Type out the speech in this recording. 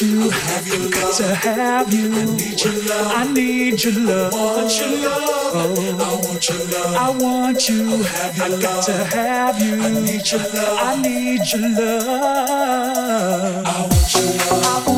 you. Have your love. Oh, to have you. I need your love. I need your love. I want your love. Oh. I want your love. I want you. Have your I got love. to have you. I need your love. I need your love. I want your love. I want